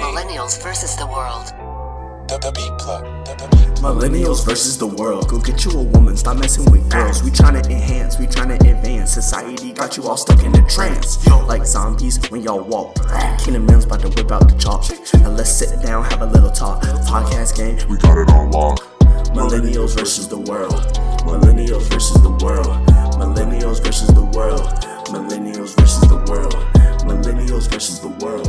Millennials versus the world. The, the beat plug. The, the. Millennials versus the world. Go get you a woman, stop messing with girls. We tryna enhance, we tryna advance. Society got you all stuck in a trance. Like zombies when y'all walk. Kingdom Mills about to whip out the chalk. Now let's sit down, have a little talk. Podcast game, we got it on lock. Millennials versus the world. Millennials versus the world. Millennials versus the world. Millennials versus the world. Millennials versus the world.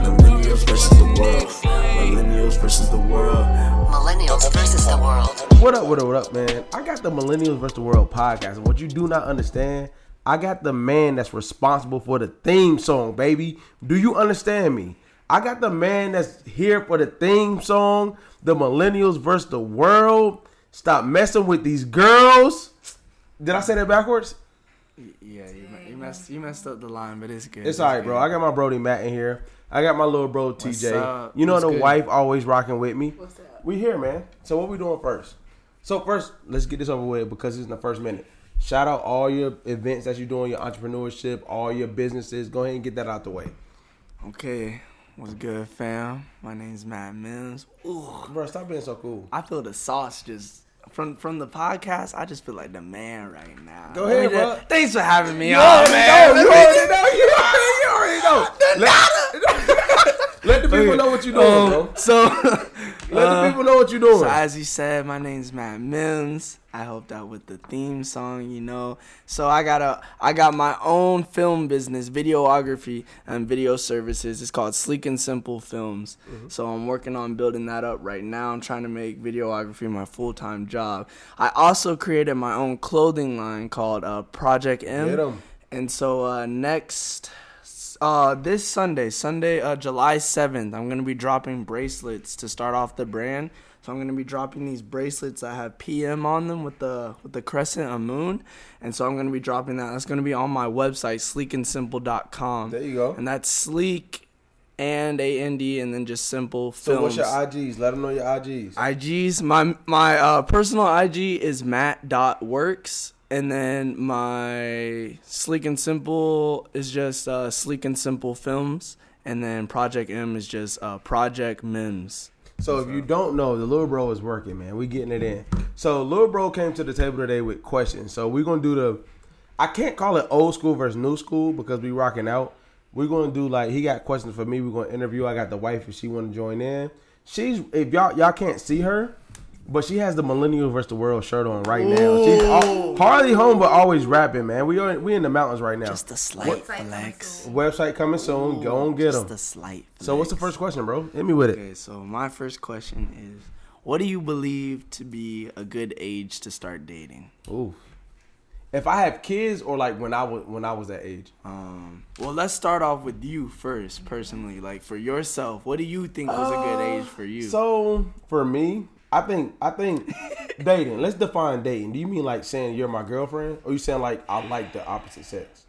Millennials versus the world. Millennials versus the world. Millennials versus the world. What up, what up, what up, man? I got the Millennials vs. the World podcast. And what you do not understand, I got the man that's responsible for the theme song, baby. Do you understand me? I got the man that's here for the theme song, the Millennials vs. the World. Stop messing with these girls. Did I say that backwards? Yeah, you, you messed you messed up the line, but it's good. It's all right, bro. I got my Brody Matt in here. I got my little bro TJ. up? You know What's the good? wife always rocking with me. What's up? We here, man. So what we doing first? So first, let's get this over with because it's in the first minute. Shout out all your events that you're doing, your entrepreneurship, all your businesses. Go ahead and get that out the way. Okay, what's good, fam? My name's Matt Mims. Ooh, Bro, stop being so cool. I feel the sauce just from from the podcast. I just feel like the man right now. Go ahead, just- Thanks for having me You on, already man. know, you already know, you already, you already know. Let, let the people know what you know, Um, bro. so, Let uh, the people know what you're doing. So as you said, my name's Matt Mims. I helped out with the theme song, you know. So I got a I got my own film business, videography and video services. It's called Sleek and Simple Films. So I'm working on building that up right now. I'm trying to make videography my full-time job. I also created my own clothing line called uh, Project M. And so uh, next uh, this Sunday, Sunday, uh, July 7th, I'm going to be dropping bracelets to start off the brand. So I'm going to be dropping these bracelets that have PM on them with the with the crescent a moon. And so I'm going to be dropping that. That's going to be on my website sleekandsimple.com. There you go. And that's sleek and A N D and then just simple so what's your IGs? Let them know your IGs. IGs. My my uh, personal IG is matt.works. And then my sleek and simple is just uh, sleek and simple films. And then Project M is just uh, Project Mims. So if you don't know, the little bro is working, man. We getting it in. So little bro came to the table today with questions. So we're gonna do the. I can't call it old school versus new school because we rocking out. We're gonna do like he got questions for me. We're gonna interview. I got the wife if she want to join in. She's if y'all y'all can't see her, but she has the millennial versus the world shirt on right now. She's al- hardly home but always rapping, man. We are we in the mountains right now. Just a slight Website coming flex. soon. Website coming soon. Go and get them. Just them. a slight. So what's the first question, bro? Hit me with it. Okay, so my first question is, what do you believe to be a good age to start dating? Ooh. If I have kids or like when I was when I was that age. Um, well, let's start off with you first, personally. Like for yourself, what do you think was a good age for you? So for me, I think I think dating. Let's define dating. Do you mean like saying you're my girlfriend, or you saying like I like the opposite sex?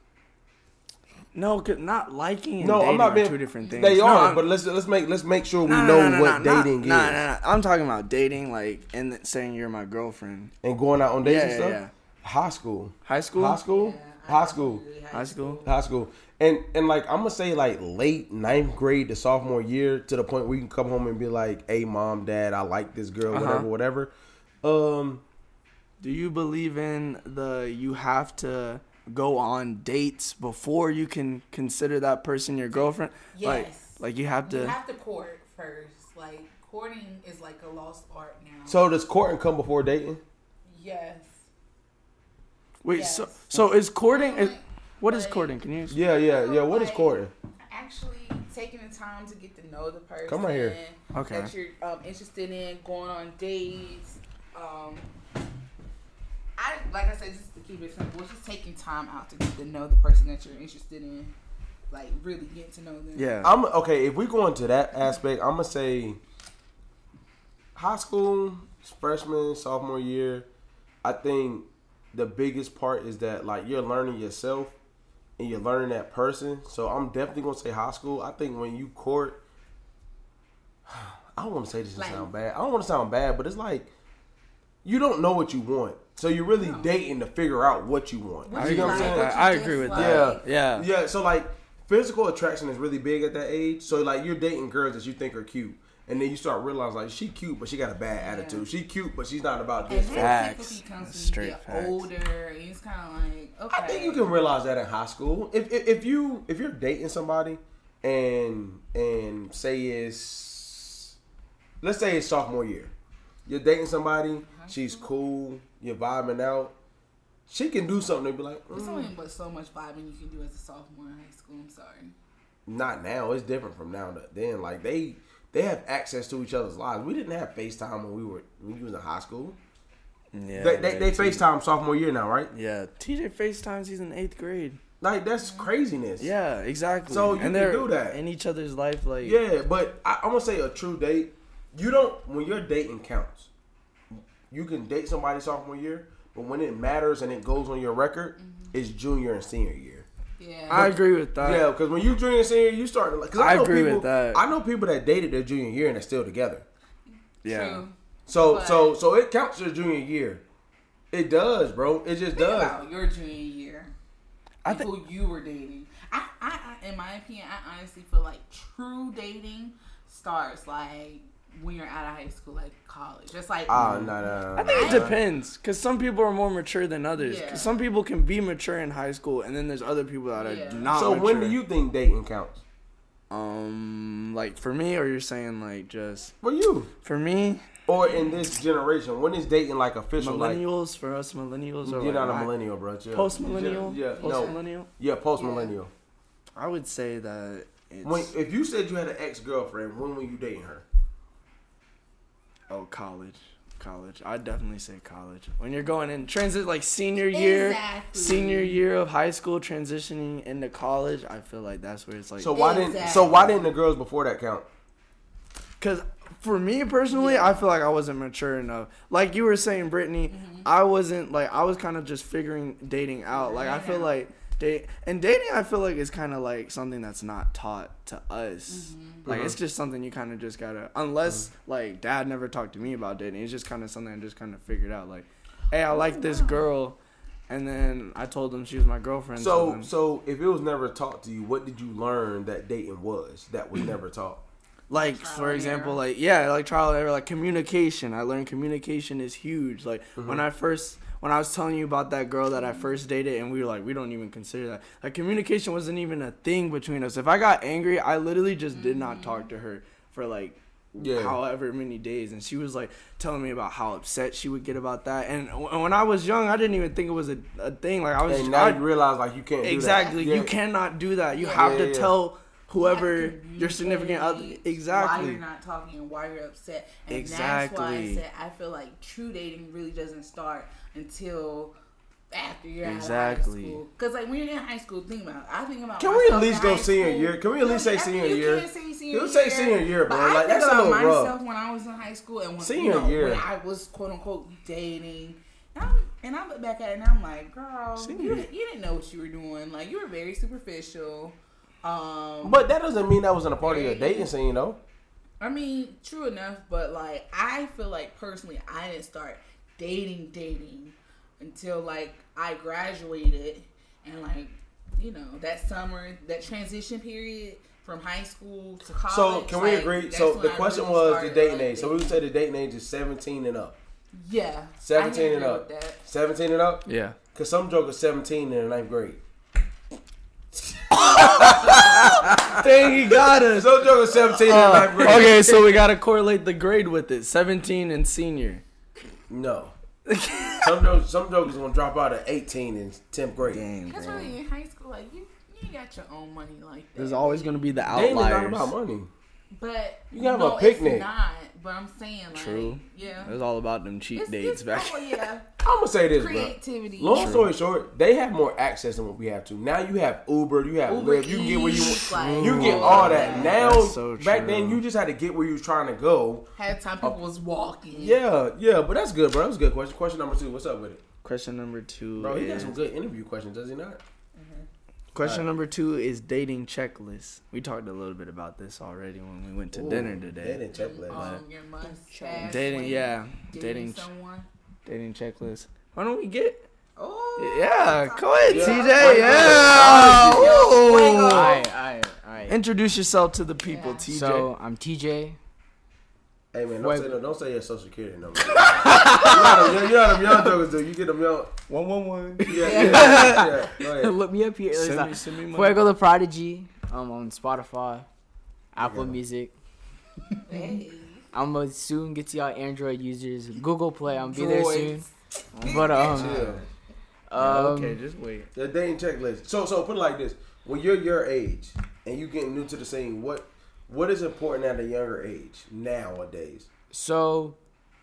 no, 'cause not liking and No, dating I'm not are being two different things. They No, are, I'm- but let's let's make let's make sure we no, no, know no, no, what no, dating no, is No, no, no. I'm talking about dating, like, and saying you're my girlfriend. and going out on dates Yeah, and yeah, stuff. yeah. High school, High school. high school, high school, High school. high school, and and like I'm gonna say like late ninth grade to sophomore year to the point where you can come home and be like, "Hey, mom, dad, I like this girl, Uh-huh. whatever, whatever." Um. Do you believe in the you have to go on dates before you can consider that person your girlfriend? Like, Yes. like you have to. You have to court first. Like courting is like a lost art now. So does courting come before dating? yes. Wait, Yes. so so is courting? Is, Like- what is like- courting? Can you? Yeah, yeah, yeah. What is Like, courting? Actually, taking the time to get to know the person. Come right here. Okay. That you're um, interested in, going on dates. Um, I like I said, just to keep it simple, just taking time out to get to know the person that you're interested in. Like really get to know them. Yeah. I'm okay. If we go into that aspect, I'm gonna say high school, freshman, sophomore year. I think the biggest part is that like you're learning yourself and you're learning that person. So I'm definitely gonna say high school. I think when you court, I don't want to say this to Like- sound bad. I don't want to sound bad, but it's like you don't know what you want. So you're really dating to figure out what you want. What you know what I'm saying? what you I agree with dislike. Yeah, Yeah. yeah. So like physical attraction is really big at that age. So like you're dating girls that you think are cute. And then you start realizing like she cute, but she got a bad attitude. She cute, but she's not about And this. that Facts. typically comes when Straight you get facts. older. And it's kind of like okay. I think you can realize that in high school. If, if if you if you're dating somebody and and say it's let's say it's sophomore year, you're dating somebody, she's cool, you're vibing out. She can do something to be like, There's mm, only but so much vibing you can do as a sophomore in high school. I'm sorry. not now. It's different from now to then. Like they they have access to each other's lives. We didn't have FaceTime when we were when you was in high school. Yeah, They they, they FaceTime sophomore year now, right? Yeah, TJ FaceTimes. He's in eighth grade. Like that's craziness. Yeah, exactly. So you and can they're do that. in each other's life. Like, Yeah, but I, I'm gonna say a true date. You don't when your dating counts. You can date somebody sophomore year, but when it matters and it goes on your record, mm-hmm. it's junior and senior year. Yeah. I agree with that. yeah, because when you junior and senior, you start to like. Cause I, I know agree with that. I know people that dated their junior year and they're still together. yeah. True. So But- so so it counts your junior year. It does, bro. It just Think does. about your junior year. I People think you were dating. I, I, I, in my opinion, I honestly feel like true dating starts like when you're out of high school, like college. Just like Ah, no, no, no. I think it no. depends because some people are more mature than others. Yeah. some people can be mature in high school, and then there's other people that are Yeah. not. So when do you think dating counts Um, like for me, or you're saying like just for you for me, or in this generation? When is dating like official? Like millennials for us millennials are you're not a millennial, bro. You're- post millennial. Yeah, post no, millennial. yeah, post millennial. I would say that it's When if you said you had an ex girlfriend, when were you dating her? Oh college, college. I'd definitely say college. When you're going in transit like senior year, Exactly. senior year of high school, transitioning into college, I feel like that's where it's like So why didn't so why didn't the girls before that count? Because for me personally, I feel like I wasn't mature enough. Like you were saying, Brittany, mm-hmm. I wasn't like I was kind of just figuring dating out. Like I feel like date and dating, I feel like is kind of like something that's not taught to us. Mm-hmm. Like it's uh-huh. just something you kind of just gotta, unless uh-huh. like dad never talked to me about dating. It's just kind of something I just kind of figured out. Like, hey, I like this girl, and then I told them she was my girlfriend. So then- so if it was never taught to you, what did you learn that dating was that was never taught? like Trial for example error. like yeah like trial and error like communication i learned communication is huge like when mm-hmm. i first when i was telling you about that girl that i first dated and we were like we don't even consider that. Like communication wasn't even a thing between us. If i got angry i literally just did not talk to her for like Yeah. however many days. And she was like telling me about how upset she would get about that. And w- when i was young i didn't even think it was a, a thing. Like i was And now I, you realize like you can't do that. exactly. Yeah. you cannot do that. You have Yeah, to tell whoever You have to your significant other exactly why you're not talking and why you're upset and that's why I said I feel like true dating really doesn't start until after you're Exactly. out of high school because like when you're in high school think about it. I think about Can we at least go senior school. year? Can we at least say I senior you year? can't say senior You say senior year, bro. But I Like, think that's a about rough. myself when I was in high school and when, Senior you know, year. when I was quote unquote dating. And, and I look back at it and I'm like, girl, you, you didn't know what you were doing. Like you were very superficial. Um, But that doesn't mean that wasn't a part of your dating scene, though. I mean, true enough, but like I feel like personally, I didn't start dating dating until like I graduated and like you know that summer, that transition period from high school to college. So can we like, agree? So the question really was the started, dating age. So we would say the dating age is 17 and up. yeah, 17 can and up. with that. 17 and up? Yeah. Because some jokers 17 in the ninth grade. Dang, he got us. Some jokers 17 in the ninth uh, grade. okay, so we gotta correlate the grade with it. Seventeen and senior. No. some jokers, some jokers gonna drop out at 18 in 10th grade. Dang, Because really in high school, like you, you got your own money like that. There's always gonna be the Dating is not outliers. about money. But You can have a picnic. It's not. But I'm saying like, True. yeah. It was all about them cheap It's, dates it's, back. oh, yeah, I'm gonna say this, bro. creativity. Long story short, they have more access than what we have to. Now you have Uber, you have Uber Lyft, you can get where you Eats, like, you get all that. Now That's so back then true. you just had to get where you was trying to go. Had time people was walking. Yeah, yeah, but that's good, bro. That was a good question. Question number two, what's up with it? Question number two. Bro, he got is, some good interview questions, does he not? Question number two is dating checklist. We talked a little bit about this already when we went to dinner today. Dating checklist. Um, your must Dating, yeah, dating, dating, ch- someone. dating checklist. Why don't we get? Oh, Yeah, go ahead, Yeah. TJ. Wait, wait, Yeah. wait. Ooh. Fuego. I, I introduce yourself to the people, Yeah. TJ. So I'm TJ. Hey man, don't Wait. say no, don't say your social security number. you, know how them, you know them young jokers do. You get them young. one one one. Yeah, yeah, yeah. Go ahead. Look me up here. Send like me, send me money. Fuego the Prodigy. I'm on Spotify, Apple Okay. Music. Hey. I'm gonna soon get to y'all Android users. Google Play. I'm gonna be there soon. But um, um okay, just wait. The dating checklist. So so put it like this: when you're your age and you getting new to the scene, what what is important at a younger age nowadays? So,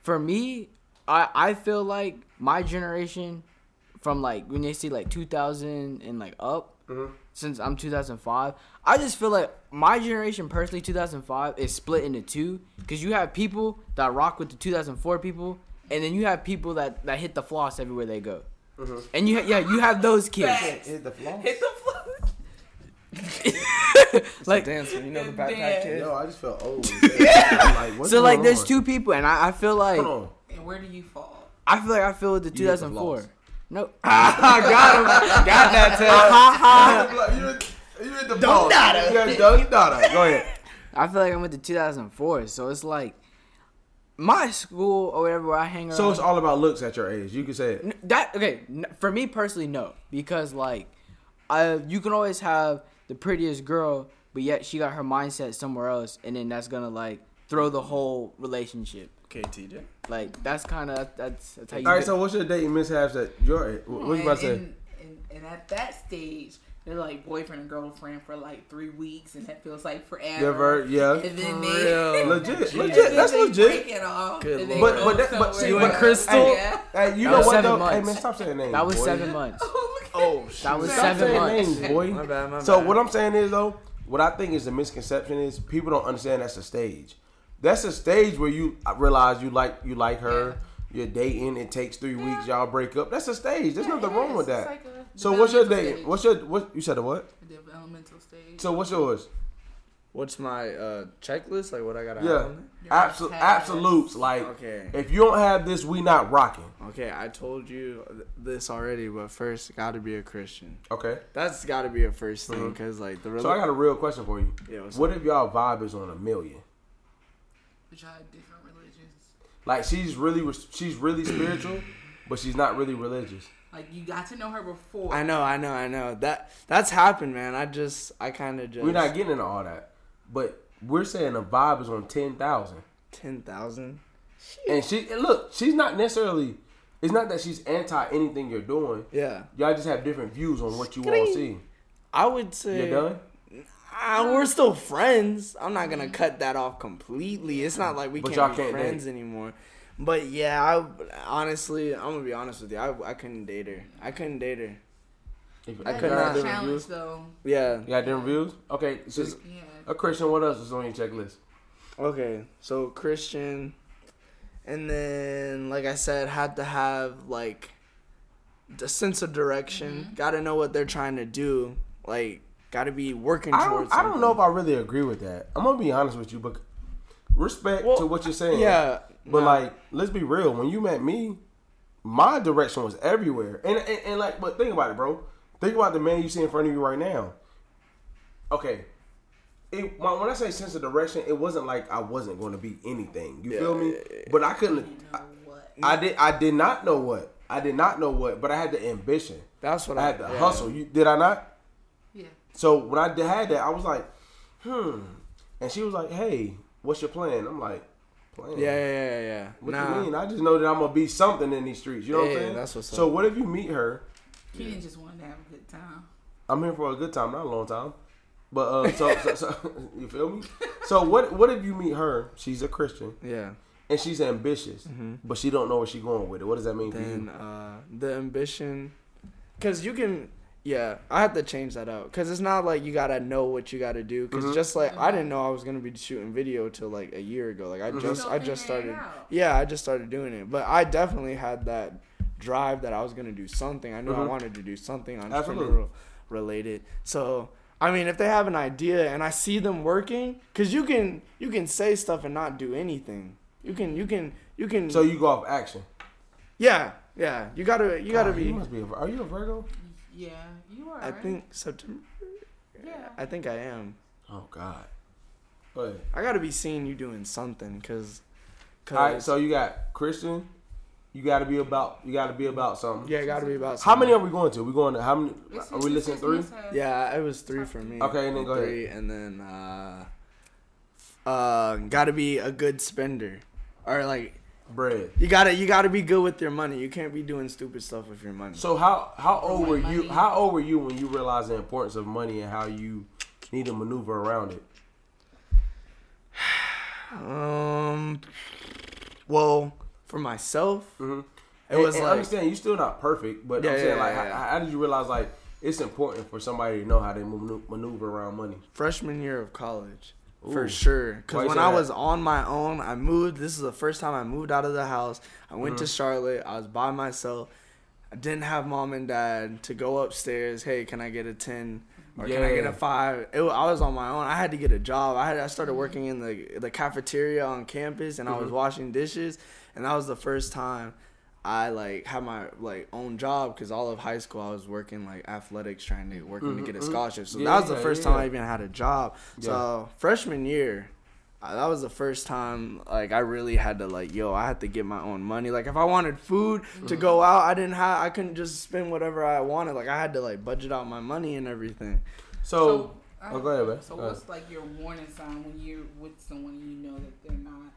for me, I I feel like my generation, from like when they see like 2000 and like up, Mhm. since I'm 2005, I just feel like my generation personally 2005 is split into two because you have people that rock with the 2004 people, and then you have people that that hit the floss everywhere they go. And you ha- yeah you have those kids Hit the floor. Hit the floor. Like Dance, you know the Dance. backpack kid. Yo, I just felt old. I'm like, what's so like there's on? two people and I, I feel like And where do you fall? I feel like I feel with the You 2004. floss. No, got him. Got that too. ha ha. You hit- you hit the Don't data. Yeah, don't data. Go ahead. I feel like I'm with the 2004, so it's like my school or whatever where I hang around. So it's all about looks at your age. You can say it. That okay for me personally no because like I you can always have the prettiest girl but yet she got her mindset somewhere else and then that's gonna like throw the whole relationship Okay, TJ. like that's kind of that's that's how you All right. get- So what's your dating mishaps that your age? What what you about to say? and, and, and at that stage, they're like boyfriend and girlfriend for like three weeks, and that feels like forever. You ever? Yeah. And then For they, real. Legit. Legit. then That's they legit. break it off, Good and But- but that- but see, You and. Crystal? Yeah. Hey, you That know was what seven though? months. Hey man, stop saying names. that was boy. seven oh, months Oh, shit. that was Stop seven saying months names, boy. My bad, my So bad. what I'm saying is though, what I think is a misconception is people don't understand that's a stage. That's a stage where you realize you like you like her. You're dating. It takes three weeks. Y'all break up. That's a stage. There's Yeah, nothing wrong is. with that. like so what's your developmental date? stage. What's your what? You said a what? developmental stage? So what's yours? What's my uh, checklist? Like what I gotta have Yeah, on there? Your absolute absolutes. Like Okay. if you don't have this, we not rocking. Okay, I told you th- this already, but first, gotta be a Christian. Okay. That's gotta be a first thing, cause like the Mm-hmm. So I got a real question for you. Yeah, what's What up? if y'all vibe is on a million? Which are different religions. Like she's really she's really spiritual, but she's not really religious. Like you got to know her before. I know, I know, I know. That that's happened, man. I just, I kind of just. We're not getting into all that, but we're saying the vibe is on 10,000. 10,000. and she and look, she's not necessarily. It's not that she's anti anything you're doing. Yeah, Y'all just have different views on what you want to see. I would say. You're done. Ah, we're still friends. I'm not gonna cut that off completely. It's not like we But can't be can't friends date. anymore. But yeah, I honestly, I'm gonna be honest with you. I, I couldn't date her. I couldn't date her. If, I could y'all not. have different challenge views, though. Yeah. you got different views. Okay, so Yeah. a Christian. What else is on your checklist? Okay, so Christian, and then like I said, had to have like the sense of direction. Mm-hmm. Got to know what they're trying to do. Like, got to be working I towards. don't. I don't know if. I really agree with that. I'm gonna be honest with you, but respect Well, to what you're saying. Yeah, But nah. like, let's be real. When you met me, my direction was everywhere. And, and and like, but think about it, bro. Think about the man you see in front of you right now. Okay. It, when when I say sense of direction, it wasn't like I wasn't going to be anything. You feel me? But I couldn't. I, I did. I did not know what. I did not know what. But I had the ambition. that's what I I, had the yeah. hustle. You did I not? Yeah. So when I had that, I was like, hmm. And she was like, hey, what's your plan? I'm like, plan. Yeah, yeah, yeah, yeah. What nah, you mean? I just know that I'm gonna be something in these streets. You know what I'm saying? that's what's So up. what if you meet her? Keaton just wanted to have a good time. I'm here for a good time, not a long time. But uh, so, so, so you feel me? So what what if you meet her? She's a Christian yeah. and she's ambitious, but she don't know where she's going with it. What does that mean Then for you? uh, the ambition, because you can. Yeah, I have to change that out because it's not like you gotta know what you gotta do. Because Mm-hmm. just like I didn't know I was gonna be shooting video till like a year ago. Like I Mm-hmm. just I just started. Yeah, I just started doing it. But I definitely had that drive that I was gonna do something. I knew I Mhm. wanted to do something Absolutely. entrepreneurial related. So I mean, if they have an idea and I see them working, because you can you can say stuff and not do anything. You can you can you can. So you go off action. yeah yeah you gotta you gotta God, be. You must be. A, are you a Virgo? Yeah, you are. I right? think September. Yeah. I think I am. Oh God. But. I gotta be seeing you doing something, cause, cause All right, so you got Christian. You got to be about. You got to be about something. yeah, it gotta be about. How many are we going to? We going to how many? It's- Are we listening three? Yeah, it was three for me. Okay, and then go ahead. three, and then uh, uh, gotta be a good spender, or like Bread. you gotta you gotta be good with your money. You can't be doing stupid stuff with your money. So how how old were you? How old were you when you realized the importance of money and how you need to maneuver around it? Um, well, for myself, Mhm. it was and, and like understand you're still not perfect, but Yeah, I'm saying yeah, like yeah, yeah. How, how did you realize like it's important for somebody to know how to manu- maneuver around money? freshman year of college. For Ooh. sure, because when I was on my own, I moved. This is the first time I moved out of the house. I went Mm-hmm. to Charlotte. I was by myself. I didn't have mom and dad to go upstairs. Hey, can I get a ten? Or can I get a five? It, I was on my own. I had to get a job. I had I started working in the the cafeteria on campus, and I Mm-hmm. was washing dishes. And that was the first time I like had my like own job because all of high school I was working like athletics, trying to working to get a mm-hmm. scholarship. So Yeah, that was the first yeah. time I even had a job. So freshman year, uh, that was the first time like I really had to like yo I had to get my own money. Like if I wanted food to go mm-hmm. out, I didn't have I couldn't just spend whatever I wanted. Like I had to like budget out my money and everything. So, So, oh, uh, go ahead, man. So Go ahead. what's like your warning sign when you're with someone and you know that they're not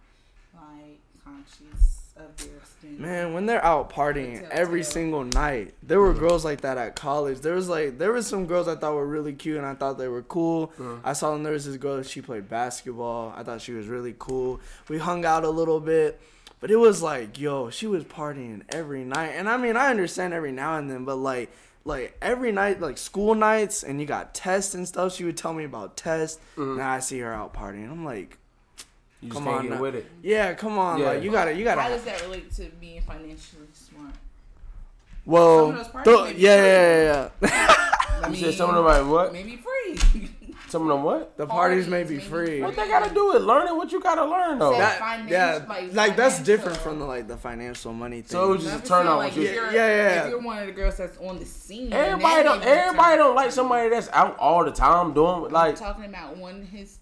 like conscious of their spending? Man, when they're out partying Telltale. every single night, there were girls like that at college. There was like there was some girls I thought were really cute and I thought they were cool. Uh-huh. I saw them. There was this girl. She played basketball. I thought she was really cool. We hung out a little bit, but it was like yo, she was partying every night. And I mean, I understand every now and then, but like like every night, like school nights, and you got tests and stuff. She would tell me about tests. Uh-huh. Now I see her out partying. I'm like, You just come can't on, get with it. yeah, come on, Yeah. like you gotta, you gotta. How does that relate to being financially smart? Well, Some of those parties th- may be yeah, free. yeah, yeah, yeah. I You said some of them like what? maybe free. Some of them what? the parties may Parties be may be free. What they gotta do with learning what you gotta learn though. That- That, yeah, like, like, that's different from the like the financial money thing. So it was just I'm a turn saying, on like, with you. if you're, Yeah, yeah, yeah. If you're one of the girls that's on the scene, Everybody don't. may be a Everybody don't like somebody that's out all the time doing I'm like. talking about one his.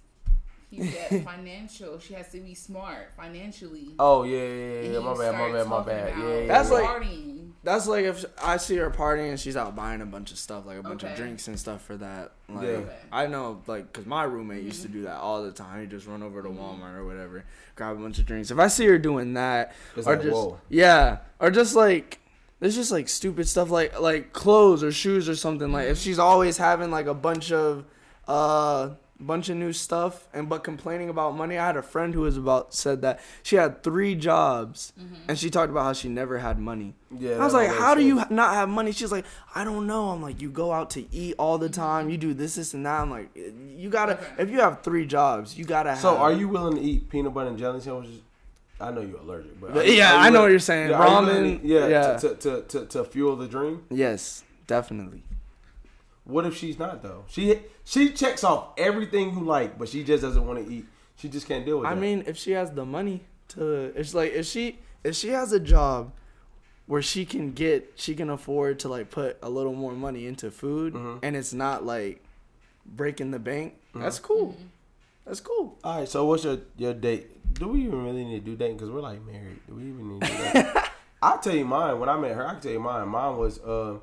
He said financial. She has to be smart financially. Oh yeah, yeah, yeah. And yeah. you My bad, my bad, my bad. Yeah, yeah. That's yeah. like- partying. That's like if I see her partying and she's out buying a bunch of stuff, like a bunch of drinks and stuff for that. Like, Yeah. Okay. I know, like, cause my roommate used to do mm-hmm. that all the time. He'd just run over to mm-hmm. Walmart or whatever, grab a bunch of drinks. If I see her doing that, It's or like, just whoa. yeah, or just like there's just like stupid stuff like like clothes or shoes or something. Like if mm-hmm. she's always having like a bunch of uh bunch of new stuff and but complaining about money. I had a friend who was about said that she had three jobs mm-hmm. and she talked about how she never had money. Yeah, I was like, makes how do you not have money? She's like, I don't know. I'm like, you go out to eat all the mm-hmm. time. You do this, this, and that. I'm like, you gotta. If you have three jobs, you gotta. Have, So are you willing to eat peanut butter and jelly sandwiches? I know you're allergic, but are Yeah, you- are you I know what you're saying. are you Ramen, to- yeah, yeah. To, to, to, to fuel the dream. Yes, definitely. What if she's not though? She she checks off everything you like, but she just doesn't want to eat. She just can't deal with it. I that. mean, if she has the money to, it's like if she if she has a job where she can get she can afford to like put a little more money into food Mm-hmm. and it's not like breaking the bank. That's cool. That's cool. All right. So what's your your date? Do we even really need to do dating? Because we're like married. Do we even need to do that? I'll tell you mine. When I met her, I can tell you mine. Mine was uh,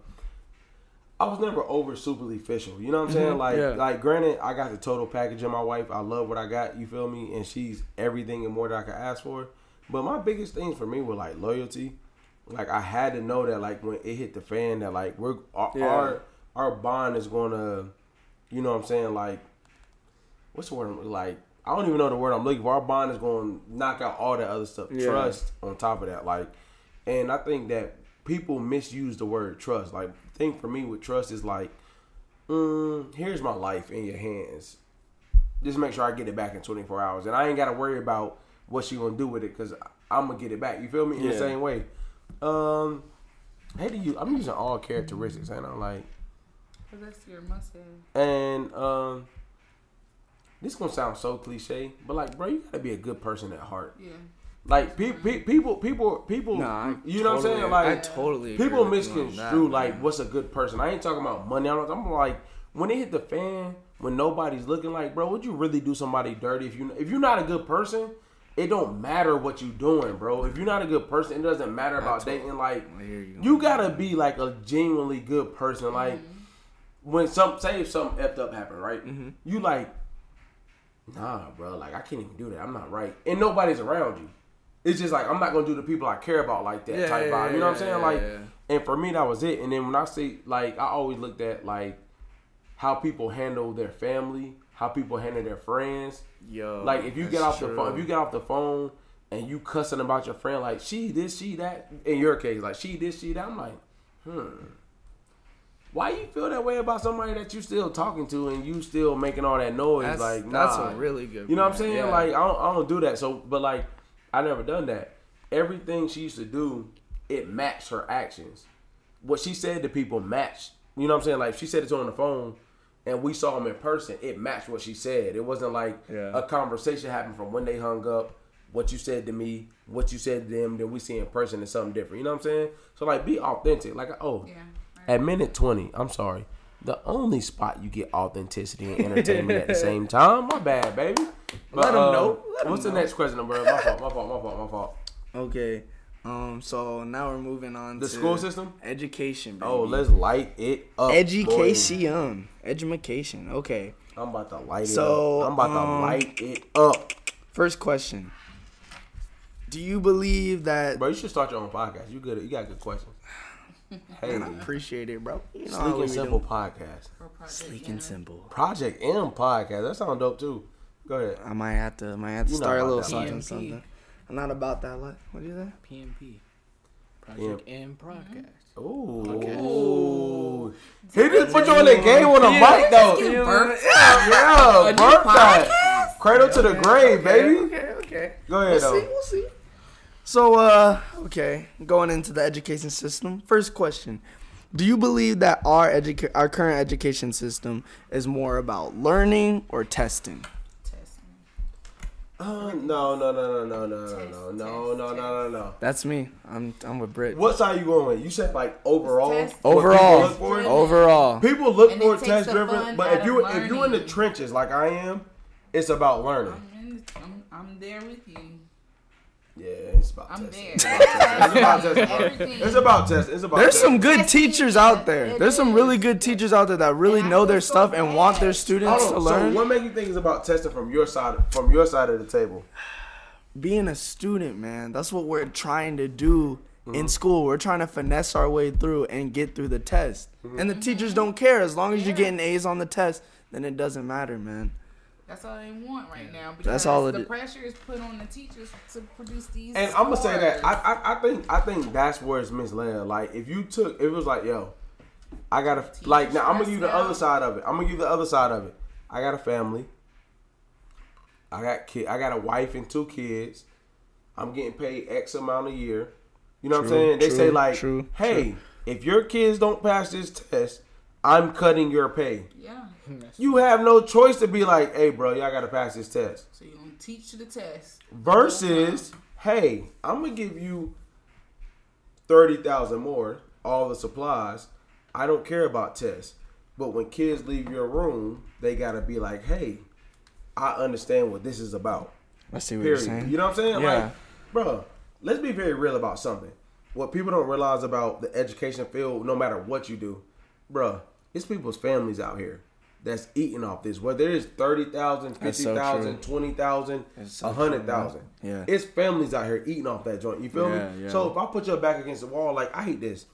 I was never over superly official. You know what I'm saying? Mm-hmm. Like, yeah. like granted, I got the total package in my wife. I love what I got. You feel me? And she's everything and more that I could ask for. But my biggest things for me were like loyalty. Like I had to know that like when it hit the fan that like we're our Yeah. our, our bond is gonna, you know what I'm saying? Like, what's the word? Like I don't even know the word I'm looking for. Our bond is gonna knock out all that other stuff. Yeah. Trust on top of that. Like, and I think that people misuse the word trust. Like, thing for me with trust is like, mm, here's my life in your hands. Just make sure I get it back in 24 hours, and I ain't gotta worry about what she gonna do with it because I'm gonna get it back. You feel me? In the same way. Um, I hate to use. I'm using all characteristics, and I'm like, Cause that's your must have. and um, this gonna sound so cliche, but like, bro, you gotta be a good person at heart. Yeah. Like pe- pe- people, people, people. Nah, you know what I'm totally- saying? I Like totally agree people with you on misconstrue that. like what's a good person. I ain't talking about money. I'm, I'm like when it hit the fan, when nobody's looking like, bro, would you really do somebody dirty if you if you're not a good person? It don't matter what you're doing, bro. If you're not a good person, it doesn't matter about dating. Like you. you gotta be like a genuinely good person. Mm-hmm. Like when some say if something effed up happened, right? Mm-hmm. You like, nah, bro. Like I can't even do that. I'm not right, and nobody's around you. It's just like I'm not gonna do the people I care about like that Yeah, type yeah, vibe. You know what I'm saying? like, and for me that was it. And then when I say like, I always looked at like how people handle their family, how people handle their friends. Yo, Like if you get off the phone, if you get off the phone and you cussing about your friend, like she this, she that. In your case, like she this, she that. I'm like, hmm. Why you feel that way about somebody that you still talking to and you still making all that noise? That's, like, that's a really good. You know what I'm saying? Yeah. Like I don't, I don't do that. So, but like I never done that. Everything she used to do, it matched her actions. What she said to people matched. You know what I'm saying? Like she said it to her on the phone, and we saw him in person. It matched what she said. It wasn't like Yeah. a conversation happened from when they hung up. What you said to me, what you said to them, then we see in person is something different. You know what I'm saying? So like, be authentic. Like, oh, Yeah. at minute 20, I'm sorry. The only spot you get authenticity and entertainment at the same time. My bad, baby. But, them uh, know. Let 'em what's the know. next question, bro? My fault. My fault. My fault. My fault. Okay. Um. So now we're moving on to The to school system? Education. Baby. Oh, let's light it up. boy. education. Education. Okay. I'm about to light So, it up. I'm about um, to light it up. First question. Do you believe that? Bro, you should start your own podcast. You good? You got good questions. Hey, I appreciate it, bro. You know Sleek and Simple podcast. For Sleek M. and simple. Project M podcast. That sounds dope too. Go ahead. I might have to. Might have to You not start a about little that something. life. Something. I'm not about that. What? What do you say? PMP. Project Yeah. M podcast. Ooh. He just put you on the game on the mic though. Give birth. Yeah, birth that. Cradle to the grave, baby. Okay. Okay. Go ahead We'll though. see. We'll see. So, uh, okay, going into the education system. First question: Do you believe that our educa- our current education system is more about learning or testing? Testing. Uh, no, no, no, no, no, no, no, no, no, no, no, no. That's me. I'm I'm with Brit. What side are you going with? You said like overall. Test. people Overall, look for? overall. People look And for test driven, but if you of if you're in the trenches like I am, it's about learning. I'm, in, I'm, I'm there with you. Yeah, it's about I'm testing. there. It's about testing. It's about testing. It's about There's testing. some good Testing, teachers out there. it There's some really is. good teachers out there that really And I know feel their so stuff and want their bad. students Hold to on, learn. So what make you think it's about testing from your side from your side of the table? being a student, man, that's what we're trying to do Mm-hmm. in school. We're trying to finesse our way through and get through the test. Mm-hmm. And the teachers don't care. As long as you're getting A's on the test, then it doesn't matter, man. That's all they want right now. Because That's all it the is. pressure is put on the teachers to produce these. And I'm gonna say that I. I I think I think that's where it's misled. Like if you took it was like yo, I gotta like now I'm gonna give you the stressed other side of it. I'm gonna give you the other side of it. I got a family. I got kid. I got a wife and two kids. I'm getting paid X amount a year. You know what I'm True, saying? They true, say like, true, hey, if your kids don't pass this test, I'm cutting your pay. yeah. You have no choice to be like, hey, bro, y'all gotta pass this test. So you gonna teach to the test. Versus, hey, I'm gonna give you thirty thousand more, all the supplies. I don't care about tests. But when kids leave your room, they gotta be like, hey, I understand what this is about. I see what Period. You know what I'm saying? Yeah. Like, bro, let's be very real about something. What people don't realize about the education field, no matter what you do, bro, it's people's families out here that's eating off this. Whether it's 30,000, That's so 50,000, true. 20,000, It's so 100,000. Yeah. It's families out here eating off that joint. You feel Yeah, me? yeah. So if I put your back against the wall, like, I hate this.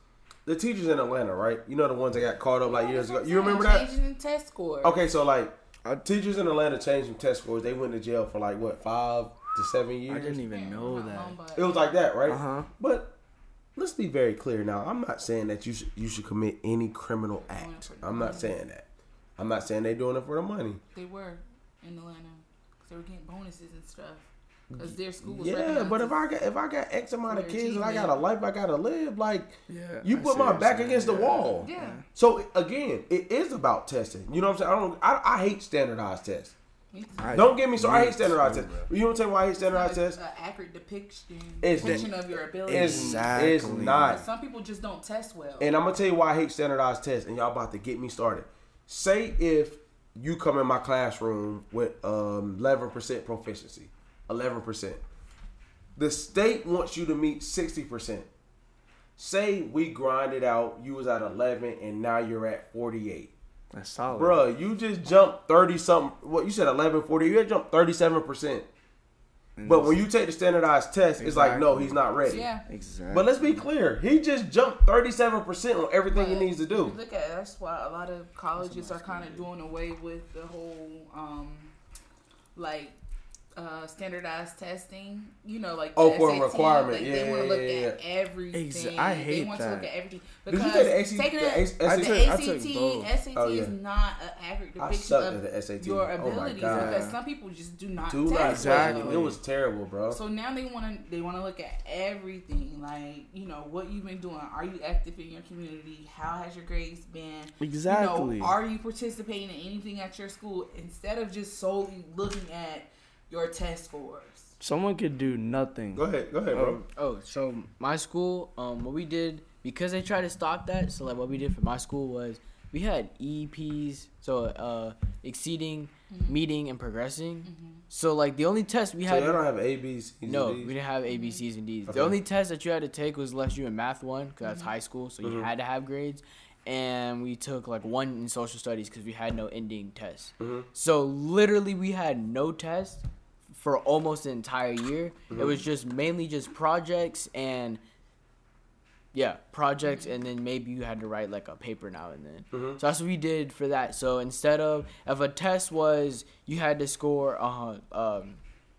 The teachers in Atlanta, right? You know the ones that got caught up like years ago. You remember that? Changing the test score. Okay, so like uh, teachers in Atlanta changed some test scores. They went to jail for like what five to seven years. I didn't even know that. It was like that, right? Uh-huh. But let's be very clear now. I'm not saying that you should you should commit any criminal act. I'm not saying that. I'm not saying they're doing it for the money. They were in Atlanta because they were getting bonuses and stuff. Because their school was Yeah, but if I got if I got X amount of kids and I got a life I gotta live, like Yeah, you put my back saying, against the wall. Yeah. So again, it is about testing. You know what I'm saying? I don't. I, I hate standardized tests. Me. I- Don't get me started. I hate standardized tests. You know what I'm saying? Why I hate standardized tests? An accurate depiction, It's- depiction of your ability. It's, Exactly. it's not. Some people just don't test well. And I'm gonna tell you why I hate standardized tests, and y'all about to get me started. say if you come in my classroom with um, 11% proficiency, 11%. The state wants you to meet 60%. Say we grind it out, you was at 11 and now you're at 48. That's solid. Bruh, you just jumped 30 something. What you said 11, 40. You had jumped 37%. But when you take the standardized test, it's like, no, he's not ready. Yeah. Exactly. But let's be clear. He just jumped 37% on everything he needs to do. Look at that's why a lot of colleges are kind of doing away with the whole um, like uh, standardized testing. You know, like the Oh, for a requirement. Like, Yeah, they want to look yeah, at everything. Exa- I They hate want to look that. at everything Did you because take the AC taking the a- AC the I took- I ACT, took. SAT Oh, yeah. is not an accurate depiction of the SAT. your Oh, abilities God. because some people just do not Do test not Exactly. well. It was terrible, bro. So now they want to they want to look at everything, like you know what you've been doing. Are you active in your community? How has your grades been? Exactly. You know, are you participating in anything at your school instead of just solely looking at your test scores? Someone could do nothing. Go ahead, go ahead, bro. Oh, so my school, um, what we did because they tried to stop that. So like, what we did for my school was we had EPs, so uh, exceeding, meeting, and progressing. So like, the only test we had. y'all don't have A, B, C, D, no, Ds? we didn't have A, B, C's, and D's. Okay. The only test that you had to take was left you in math one because that's high school, so you Mhm. had to have grades. And we took like one in social studies because we had no ending test. Mhm. So literally, we had no test for almost an entire year. It was just mainly just projects and yeah, projects, and then maybe you had to write like a paper now and then. Mhm. So that's what we did for that. So instead of if a test was you had to score uh um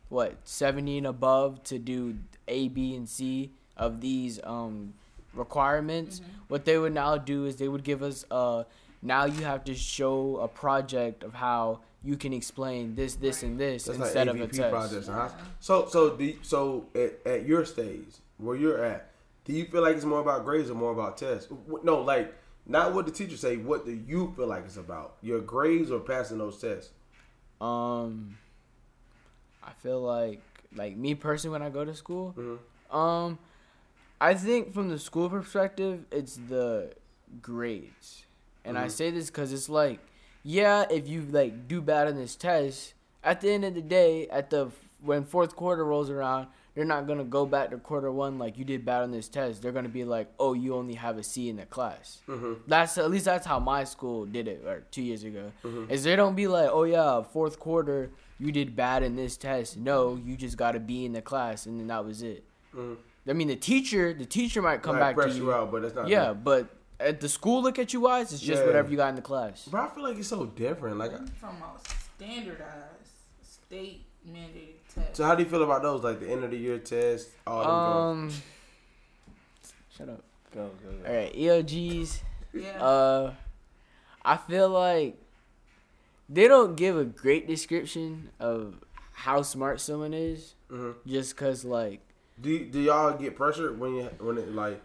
what seventy and above to do A, B, and C of these um requirements, what they would now do is they would give us uh now you have to show a project of how you can explain this, this, and this That's instead like of a test. projects. Huh? So, so, so at, at your stage, where you're at, do you feel like it's more about grades or more about tests? No, like not what the teachers say. What do you feel like it's about? Your grades or passing those tests? Um, I feel like like me personally when I go to school, Mhm. um, I think from the school perspective, it's the grades, and I Mhm. say this because it's like, yeah, if you like do bad on this test, at the end of the day, at the when fourth quarter rolls around. They're not gonna go back to quarter one like you did bad on this test. They're gonna be like, "Oh, you only have a C in the class." Mhm. That's at least that's how my school did it, or two years ago. Mhm. Is they don't be like, oh yeah, fourth quarter you did bad in this test. No, you just got to be in the class, and then that was it. Mhm. I mean, the teacher, the teacher might come Might back to you. you out, but that's not. yeah, but at the school look at you wise, it's just Yeah. whatever you got in the class. But I feel like it's so different. Like, From a standardized state mandated test. so how do you feel about those? Like the end of the year test, all them Um, shut up. Go, go, go. All right, EOGs. yeah. Uh, I feel like they don't give a great description of how smart someone is, Mhm. just cause like Do do y'all get pressured when you when it like?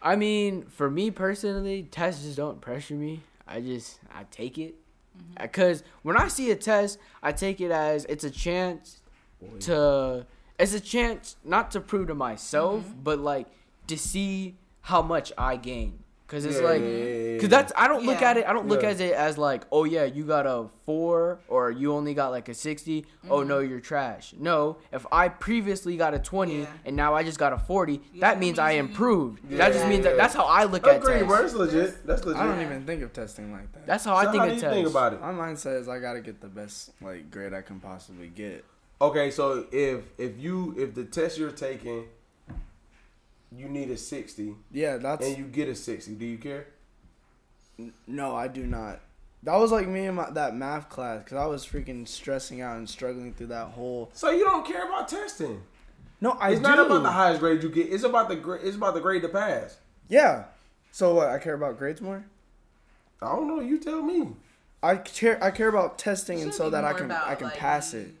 I mean, for me personally, tests just don't pressure me. I just I take it mm-hmm. because when I see a test, I take it as it's a chance to it's a chance not to prove to myself, mm-hmm. but like to see how much I gain. Cause it's Yeah, like, yeah, yeah, yeah, cause yeah. that's I don't look Yeah. at it. I don't look Yeah. at it as like, oh yeah, you got a four or you only got like a 60 Oh no, mm-hmm. you're trash. No, if I previously got a twenty Yeah. and now I just got a forty, Yeah, that means I improved. Yeah. that just means that that's how I look at Agreed, tests. That's legit. That's legit. I don't even think of testing like that. That's how So I think how of do you tests. think about it? My mindset is I gotta get the best like grade I can possibly get. Okay, so if if you if the test you're taking, you need a sixty Yeah, that's and you get a sixty, do you care? no, I do not. That was like me in my, that math class because I was freaking stressing out and struggling through that whole. So you don't care about testing. No, I It's do. not about the highest grade you get. It's about the gra- it's about the grade to pass. Yeah. So what? I care about grades more. I don't know. You tell me. I care. I care about testing and so that I can I can like, pass it.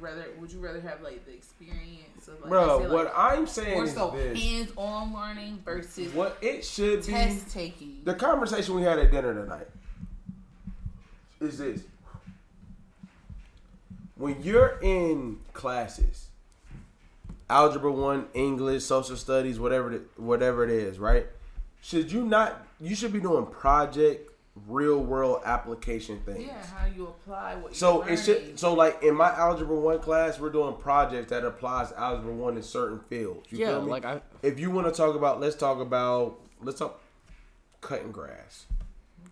Rather, would you rather have like the experience of like, Bro, say, what I'm saying is so this. hands-on learning versus What it should be. test taking? The conversation we had at dinner tonight is this. When you're in classes, algebra one, English, social studies, whatever it, whatever it is, right? Should you not? You should be doing project real world application things. Yeah, how you apply what So you're it's learning. just so like in my algebra one class, we're doing projects that applies algebra one in certain fields. You Yeah, feel me? like I- if you want to talk about, let's talk about let's talk cutting grass.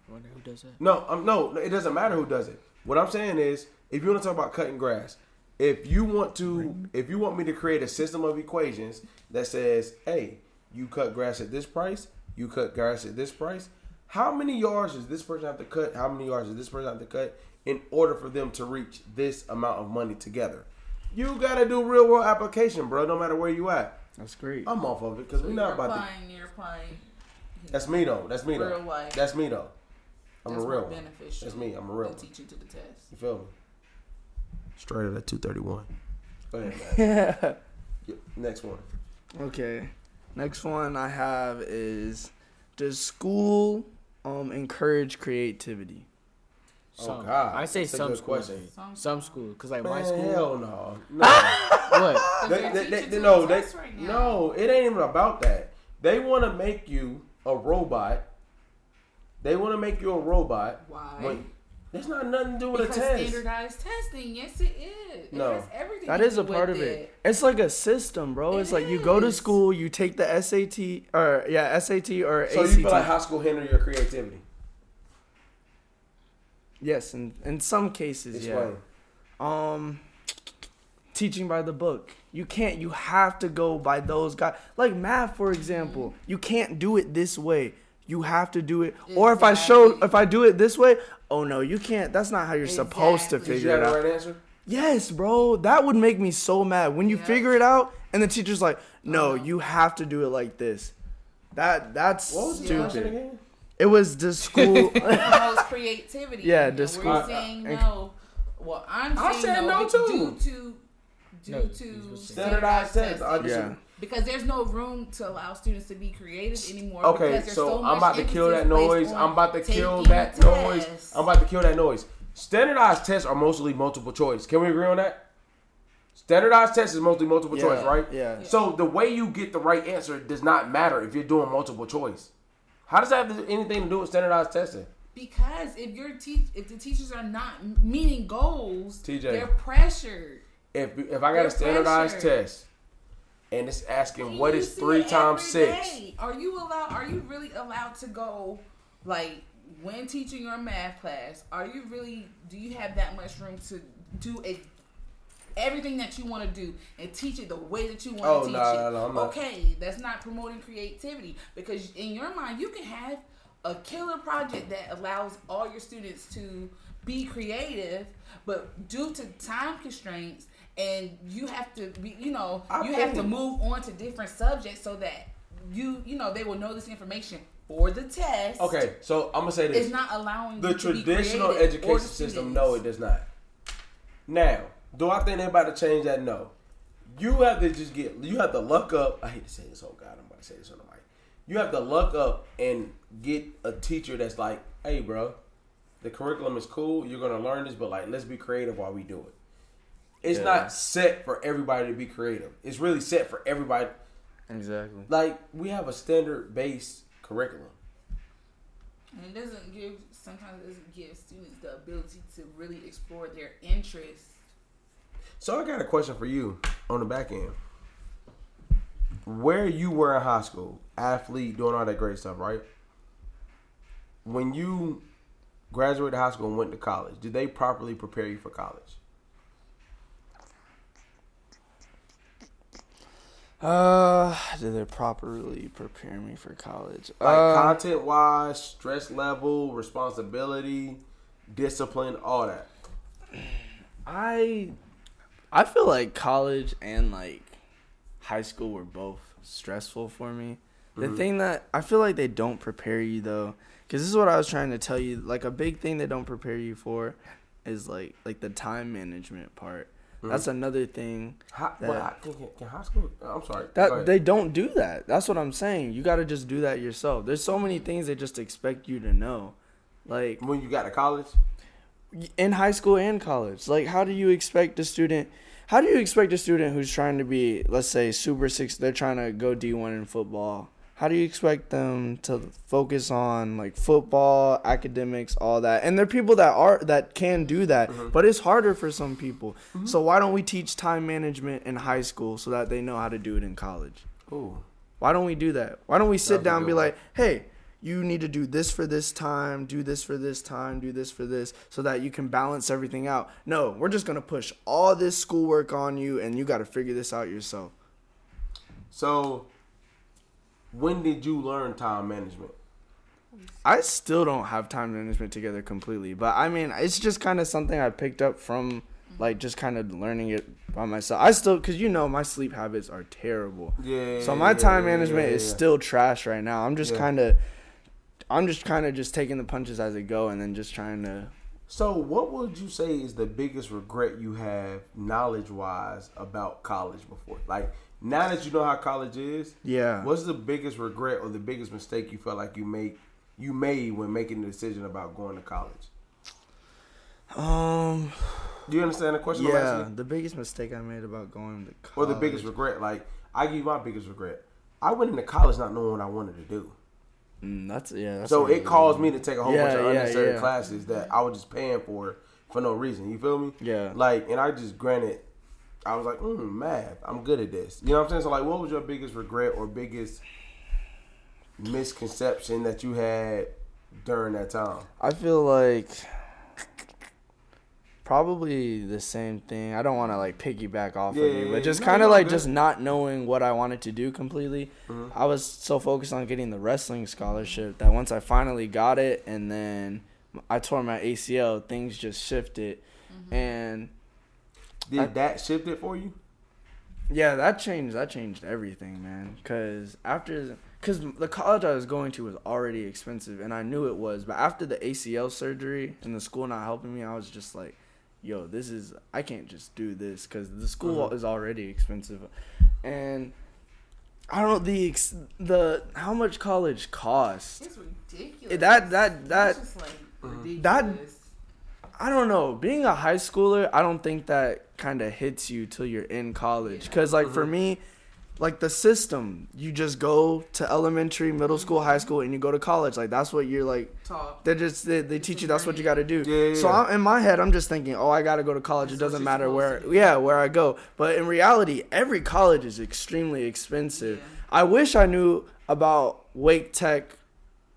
Wonder who does that. No, um, no, it doesn't matter who does it. What I'm saying is, if you want to talk about cutting grass, if you want to, if you want me to create a system of equations that says, hey, you cut grass at this price, you cut grass at this price. How many yards does this person have to cut? How many yards does this person have to cut in order for them to reach this amount of money together? You gotta do real world application, bro. No matter where you at. That's great. I'm off of it because So we're you're not about to. you're applying. That's me though. That's me though. Real life. That's me though. I'm That's a real more one. beneficial. That's me. I'm a real than one. teaching to the test. You feel me? Straight up at two thirty one. Go ahead, man. Yeah. Next one. Okay. Next one I have is does school um encourage creativity? Oh, God. I say That's some schools. Some, some schools, cause like my school. hell no. No. What? they, they, they, they- no, they, right no, it ain't even about that. They want to make you a robot. They want to make you a robot. Why? When, that's not nothing to do with Because a test. standardized testing, yes, it is. No. it has everything. That to is a part of it. It's like a system, bro. It it's like you go to school, you take the SAT or yeah, SAT or So ACT. you feel like high school hinder your creativity? yes, in in some cases, yeah. Explain. um teaching by the book you can't you have to go by those guys like math for example you can't do it this way you have to do it or if i show if i do it this way oh no you can't that's not how you're supposed to Exactly. Did you figure have it the out right answer? yes bro that would make me so mad when you Yeah. figure it out and the teacher's like no Uh-huh. you have to do it like this that that's What was stupid again? it was the school promotes creativity. Yeah, and the we're school- saying uh, no. Well, I'm I saying said no, be- too. Due to due No, to you just said- Standardized tests. I yeah Because there's no room to allow students to be creative anymore. Okay, because there's so, I'm about to kill that noise. I'm about to kill that the noise. I'm about to kill that noise. Standardized tests are mostly multiple choice. Can we agree on that? Standardized tests is mostly multiple Yeah, choice, right? yeah. So the way you get the right answer does not matter if you're doing multiple choice. How does that have anything to do with standardized testing? Because if your teach, if the teachers are not meeting goals, TJ. they're pressured. If if I got a They're standardized pressured. test and it's asking what is three times six, day. Are you allowed? Are you really allowed to go like when teaching your math class? Are you really? Do you have that much room to do a everything that you want to do and teach it the way that you want Oh, to teach no, it? I'm not. Okay, that's not promoting creativity because in your mind you can have a killer project that allows all your students to be creative, but due to time constraints and you have to be, you know, I you have to move on to different subjects so that you, you know, they will know this information for the test. okay. So I'm gonna say this: It's not allowing the you to be traditional education the system, students. no, it does not. Now, do I think they're about to change that? No. You have to just get. You have to luck up. I hate to say this. Oh God, I'm about to say this on the mic. You have to luck up and get a teacher that's like, "Hey, bro, the curriculum is cool. You're gonna learn this, but like, let's be creative while we do it." It's Yeah. not set for everybody to be creative. It's really set for everybody. exactly Like we have a standard based curriculum. And it doesn't give sometimes it doesn't give students the ability to really explore their interests. So I got a question for you on the back end. Where you were in high school, athlete, doing all that great stuff, right? When you graduated high school and went to college, did they properly prepare you for college? Uh did they properly prepare me for college Like Uh, content wise, stress level, responsibility, discipline, all that. I I feel like college and like high school were both stressful for me. The thing that I feel like they don't prepare you though, because this is what I was trying to tell you. Like a big thing they don't prepare you for is like like the time management part. Mm-hmm. That's another thing How, that well, can, can high school? Uh, I'm sorry. That they don't do that. That's what I'm saying. You got to just do that yourself. There's so many things they just expect you to know. Like when you got to college, in high school and college. Like, how do you expect a student? How do you expect a student who's trying to be, let's say, super six? They're trying to go D one in football, how do you expect them to focus on like football, academics, all that? And there are people that are that can do that, Mm-hmm. but it's harder for some people. So why don't we teach time management in high school so that they know how to do it in college? Ooh. Why don't we do that? Why don't we sit That'd down and be like, hey, you need to do this for this time, do this for this time, do this for this, so that you can balance everything out. No, we're just gonna push all this schoolwork on you, and you got to figure this out yourself. So, when did you learn time management? I still don't have time management together completely, but I mean, it's just kind of something I picked up from like just kind of learning it by myself. I still, cause you know my sleep habits are terrible. Yeah. So my yeah, time yeah, management yeah, is still trash right now. I'm just kind of, I'm just kind of just taking the punches as they go, and then just trying to. So, what would you say is the biggest regret you have, knowledge wise, about college before? Like now that you know how college is, Yeah. What's the biggest regret or the biggest mistake you felt like you make you made when making the decision about going to college? Um. Do you understand the question? Yeah. The biggest mistake I made about going to college. Or the biggest regret? Like I give you my biggest regret. I went into college not knowing what I wanted to do. Mm, that's yeah. That's So it caused me to take a whole Yeah, bunch of yeah, unnecessary yeah. classes that I was just paying for for no reason. You feel me? Yeah. Like, and I just granted, I was like, mm, math, I'm good at this. You know what I'm saying? So like, what was your biggest regret or biggest misconception that you had during that time? I feel like probably the same thing. I don't want to like piggyback off Yeah, of you, but just no, kind you're of like good. just not knowing what I wanted to do completely. Mm-hmm. I was so focused on getting the wrestling scholarship that once I finally got it, and then I tore my ACL, things just shifted, and Did I- that shift it for you? yeah, that changed. That changed everything, man. Cause after, cause the college I was going to was already expensive, and I knew it was. But after the ACL surgery and the school not helping me, I was just like, "Yo, this is I can't just do this because the school uh-huh. is already expensive." And I don't know the ex- the how much college costs. It's ridiculous. That that that It's just like uh-huh. ridiculous. That- I don't know. Being a high schooler, I don't think that kind of hits you till you're in college. Cause like for mm-hmm. me, like the system, you just go to elementary, middle school, high school, and you go to college. Like that's what you're like. Talk. They just they, they teach you that's what you got to do. Yeah, yeah, so yeah. I, in my head, I'm just thinking, oh, I got to go to college. It That's what doesn't matter where, do. yeah, where I go. But in reality, every college is extremely expensive. Yeah. I wish I knew about Wake Tech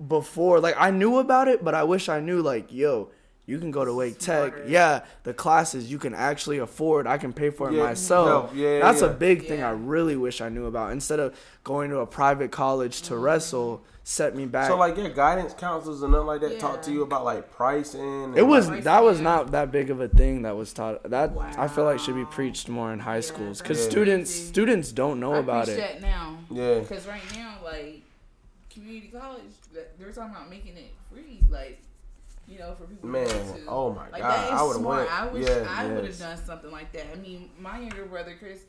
before. Like I knew about it, but I wish I knew like, yo, you can go to Wake Tech. Yeah, the classes you can actually afford. I can pay for it Yeah, myself. yeah, yeah, That's yeah. a big thing Yeah. I really wish I knew about. Instead of going to a private college to mm-hmm. wrestle, set me back. So like, your guidance counselors and nothing like that talk to you about like pricing. and, it was like- that was not that big of a thing that was taught. That I feel like should be preached more in high schools because that's students students don't know I about it. now. Yeah. Because right now, like community college, they're talking about making it free, like you know, for people. Man, to go to. oh my like, God, that is I would've smart. went. I wish Yeah, I would have done something like that. I mean, my younger brother Chris,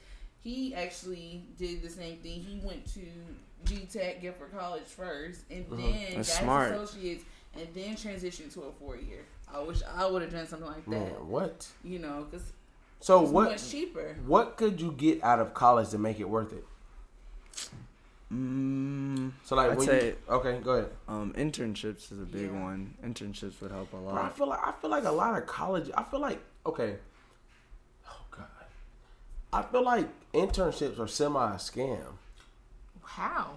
he actually did the same thing. He went to G Tech Guilford College first, and then Mm-hmm. That's got smart. his associates, and then transitioned to a four year. I wish I would have done something like that. Man, what? You know, because So it's what? much cheaper. What could you get out of college to make it worth it? Mm, So like, I'd when say- you, okay, go ahead. um, internships is a big Yeah. one. Internships would help a Bro, I lot. feel like I feel like a lot of college. I feel like okay. Oh god. I feel like internships are semi scam. How?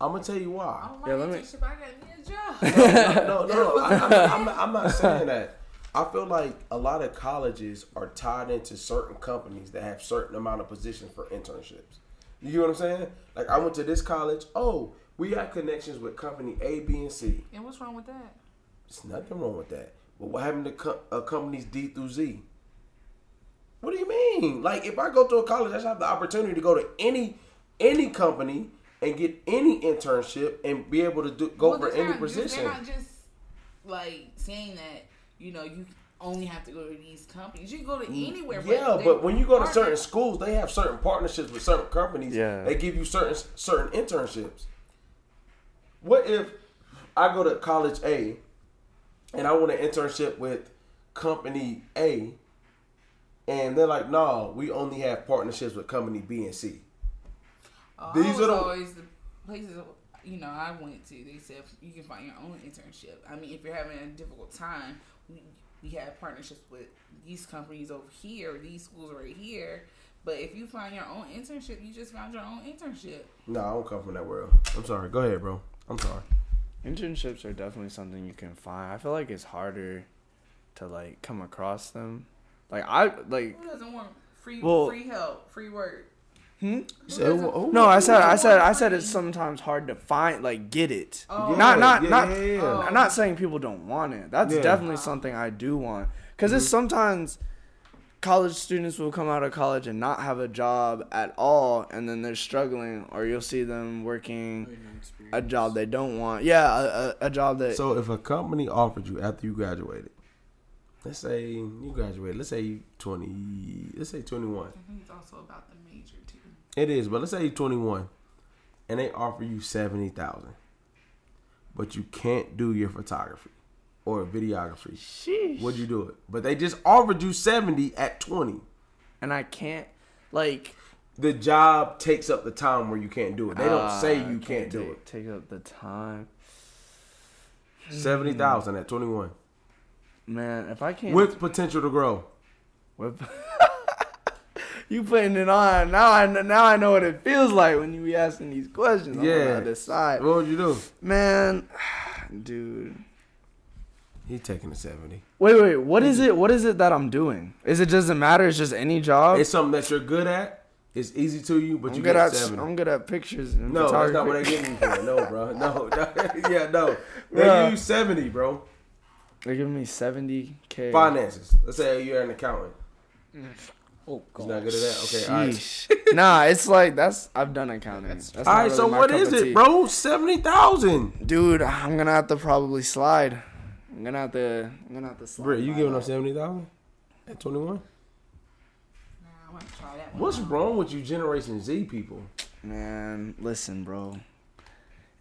I'm gonna tell you why. Oh my Yeah, let me- internship, I got me a job. no, no, no. I, I'm, I'm, I'm not saying that. I feel like a lot of colleges are tied into certain companies that have certain amount of positions for internships. You get what I'm saying? Like I went to this college. Oh, we have connections with company A, B, and C. and what's wrong with that? There's nothing wrong with that. But what happened to co- uh, companies D through Z? What do you mean? Like if I go to a college, I should have the opportunity to go to any any company and get any internship and be able to do go Well, for any not position. They're not just like saying that you know you only have to go to these companies. You can go to mm, anywhere. Yeah, but when you go to certain schools, they have certain partnerships with certain companies. Yeah. They give you certain certain internships. What if I go to college A and I want an internship with company A and they're like, no, we only have partnerships with company B and C. Oh, these are the- always the places you know I went to, they said you can find your own internship. I mean, if you're having a difficult time, we, we have partnerships with these companies over here, these schools right here. But if you find your own internship, you just found your own internship. No, I don't come from that world. I'm sorry. Go ahead, bro. I'm sorry. Internships are definitely something you can find. I feel like it's harder to like come across them. Like I like Who doesn't want free Well- free help, free work? Hmm? So, who- oh, no, I said I said I said it's sometimes hard to find like get it. Oh. not not Yeah, not. yeah, yeah, yeah. I'm not saying people don't want it. That's Yeah. definitely something I do want. Because it's mm-hmm. sometimes college students will come out of college and not have a job at all, and then they're struggling, or you'll see them working a job they don't want. Yeah, a, a, a job that. So if a company offered you after you graduated, let's say you graduated, let's say you 20, let's say 21. I think it's also about the major too. It is, but let's say you're 21 and they offer you 70,000. But you can't do your photography or videography. Sheesh. Would you do it? But they just offered you 70 at 20. and I can't like. The job takes up the time where you can't do it. They don't uh, say you can't do take, it. Take up the time, 70,000 at 21 man. If I can't with potential to grow. Whip. you putting it on now. I now I know what it feels like when you be asking these questions. I'm Yeah. gonna decide, What would you do? man, dude. He taking a 70. Wait, wait. What is it? What is it that I'm doing? Is it doesn't matter? It's just any job. It's something that you're good at. It's easy to you, but I'm you good get at. 70. I'm good at pictures and No, that's not what they giving you for. No, bro. No, no. yeah, no. They Yeah. give you 70, bro. They're giving me 70k. Finances. Let's say you're an accountant. Mm. Oh, He's not good at that. Okay, all right. Nah, it's like that's. I've done accounting. That's All not right, really so my what cup is of it, bro? 70,000. Dude, I'm gonna have to probably slide. I'm gonna have to. I'm gonna have to slide. Bro, you my giving up 70,000 at 21? Nah, I want to try that. What's out. wrong with you Generation Z people? Man, listen, bro.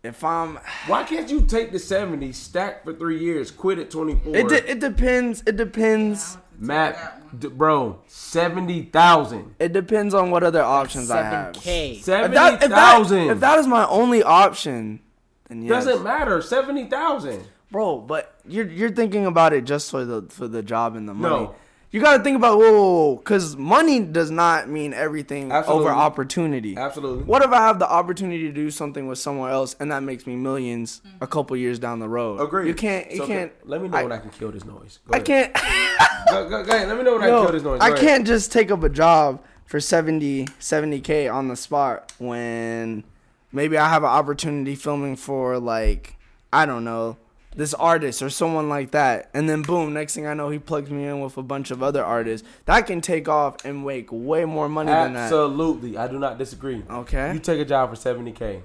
If I'm, Why can't you take the 70, stack for three years, quit at 24? it de- it depends. It depends. Matt, That one. d- bro, 70,000. It depends on what other options I have. 7K. If that, if, if that is my only option, then yes. Doesn't matter. 70,000. bro. But you're you're thinking about it just for the for the job and the money. No. You got to think about whoa, because money does not mean everything Absolutely. over opportunity. Absolutely. What if I have the opportunity to do something with someone else and that makes me millions a couple years down the road? Agree. You can't. You So, can't. Let me know I, when I can kill this noise. Go I ahead. can't. Go, go, go ahead. Let me know when I can kill this noise. I ahead. can't just take up a job for 70 70k on the spot when maybe I have an opportunity filming for like I don't know this artist or someone like that and then boom next thing I know he plugs me in with a bunch of other artists that can take off and make way more money than that. Absolutely. I do not disagree. Okay. You take a job for 70K.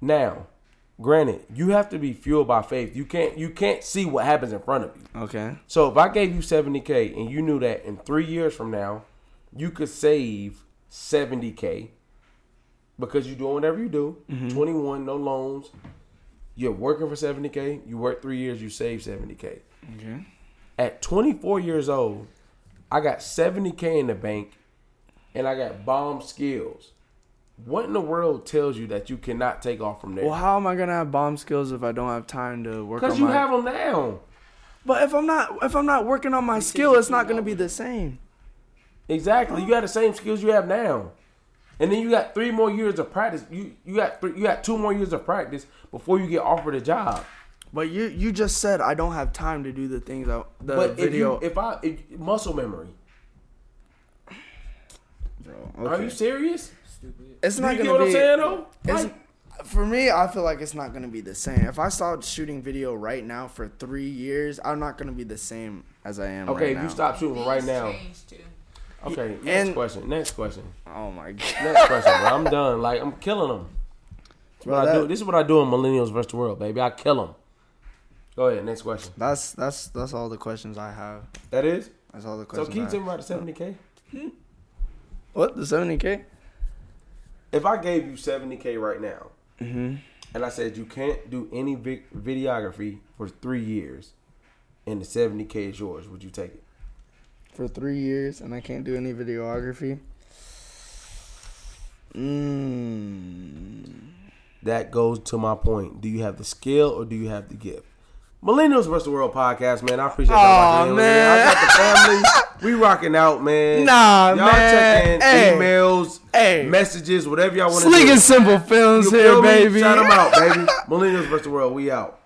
Now, granted, you have to be fueled by faith. You can't you can't see what happens in front of you. Okay. So if I gave you 70K and you knew that in three years from now, you could save 70K because you're doing whatever you do, mm-hmm. 21, no loans, you're working for 70K, you work three years, you save 70K. Okay. At 24 years old, I got 70K in the bank and I got bomb skills. What in the world tells you that you cannot take off from there? Well, how am I gonna have bomb skills if I don't have time to work Because you my? have them now. but if I'm not if I'm not working on my skill, it's not gonna be the same. Exactly. You got the same skills you have now. And then you got three more years of practice. You you got three, you got two more years of practice before you get offered a job. But you you just said I don't have time to do the things I the but if video. you if I if, muscle memory. Bro, Are you serious? Stupid. It's not you gonna what be. I'm saying though? It's, Like, for me, I feel like it's not gonna be the same. If I start shooting video right now for three years, I'm not gonna be the same as I am. okay, right if you stop shooting right now. change, too. Okay, next And- question. Next question. Oh my god. Next question, bro. I'm done. Like I'm killing them. Bro, What I do. This is what I do in millennials versus the world, baby. I kill them. Go ahead. Next question. That's that's that's all the questions I have. That is. That's all the So questions. can you I tell me about the 70k? What the seventy k? If I gave you 70k right now, Mm-hmm. and I said you can't do any vi- videography for three years, and the 70k is yours, would you take it? For three years, and I can't do any videography. Mm. that goes to my point. Do you have the skill or do you have the gift? Millennials vs. the World podcast, man. I appreciate y'all in. man. I got the family. we rocking out, man. Nah, y'all man. checking Hey. emails, Hey. messages, whatever y'all want to do. and simple films You here, baby. Shout them out, baby. Millennials vs. the World. We out.